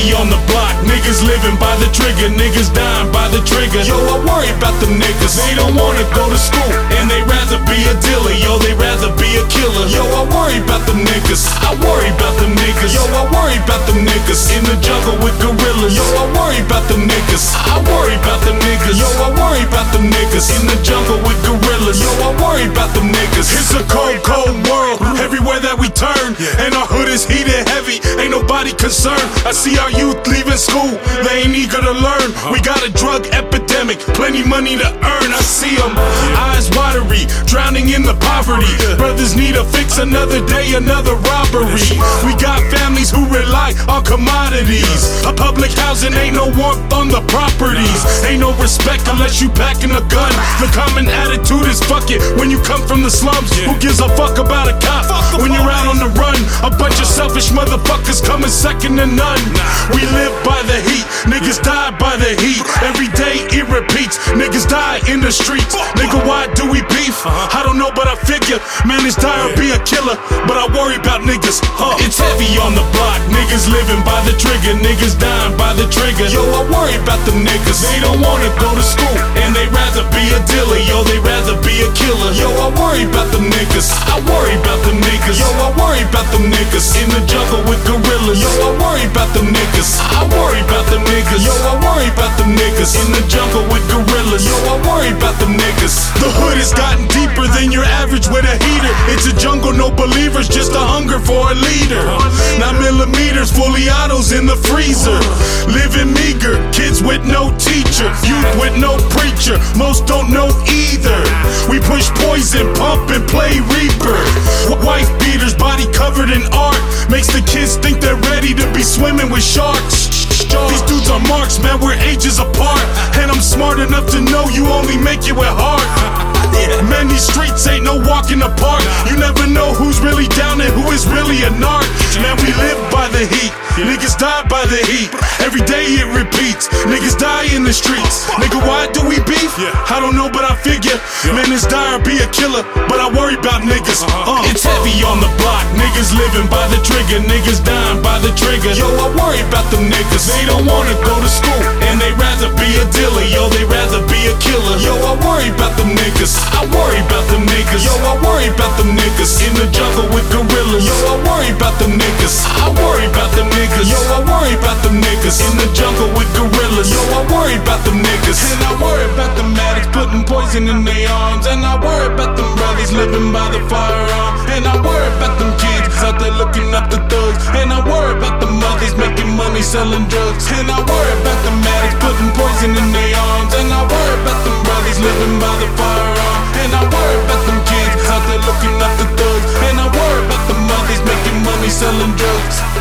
Niggas living by the trigger, niggas dying by the trigger. Yo, I worry about them niggas. They don't wanna go to school, and they rather be a dealer. Yo, they rather be a killer. Yo, I worry about them niggas. I worry about them niggas. Yo, I worry about them niggas. In the jungle with gorillas. Yo, I worry about them niggas. I worry about them niggas. Yo, I worry about them niggas. In the jungle with gorillas. Yo, I worry about them niggas. It's a cold, cold world. Everywhere that we turn, and our Concerned. I see our youth leaving school. They ain't eager to learn. We got a drug epidemic. Plenty money to earn. I see them. Eyes watery. Drowning in the poverty. Brothers need a fix. Another day, another robbery. We got families who rely on commodities. A public housing ain't no warmth on the properties. Ain't no respect unless you packing a gun. The common attitude is fuck it when you come from the slums. Who gives a fuck about a cop when you're out on the run? A bunch of selfish motherfuckers coming second to none. We live by the heat, niggas die by the heat. Every day it repeats, niggas die in the streets. Nigga, why do we beef? Uh-huh. I don't know, but I figure, man, it's or be a killer. But I worry about niggas, huh? It's heavy on the block, niggas living by the trigger, niggas dying by the trigger. Yo, I worry about the niggas, they don't wanna go to school, and they rather be a dealer. Yo, they rather be a killer. Yo, I worry about the niggas, I about them niggas in the jungle with gorillas. Yo, I worry about them niggas, I worry about them niggas. Yo, I worry about them niggas in the jungle with gorillas. Yo, I worry about them niggas. The hood has gotten deeper than your average with a heater. It's a jungle, no believers, just a hunger for a leader. Nine millimeters, fully autos in the freezer. Living meager, kids with no teacher, youth with no preacher. Most don't know either. We push poison, pump and play reaper. Wife beaters, body covered in art, makes the kids think they're ready to be swimming with sharks. These dudes are marks, man, we're ages apart. And I'm smart enough to know you only make it with heart. Man, these streets ain't no walk in the park. You never know who's really down and who is really a narc. Man, we live the heat. Niggas die by the heat. Every day it repeats. Niggas die in the streets. Nigga, why do we beef? I don't know, but I figure. Man, it's dire, be a killer. But I worry about niggas. Uh. It's heavy on the block. Niggas living by the trigger. Niggas dying by the trigger. Yo, I worry about them niggas. They don't wanna go to school. And they rather be a dealer. Yo, they rather be a killer. Yo, I worry about them niggas. I worry about them niggas. Yo, I worry about them niggas. In the jungle with gorillas. Poison in their arms. And I worry about them brothers living by the firearm. And I worry about them kids out there looking up the thugs. And I worry about the mothers making money selling drugs. And I worry about them addicts putting poison in their arms. And I worry about them brothers living by the firearm. And I worry about them kids out there looking up the thugs. And I worry about the mothers making money selling drugs.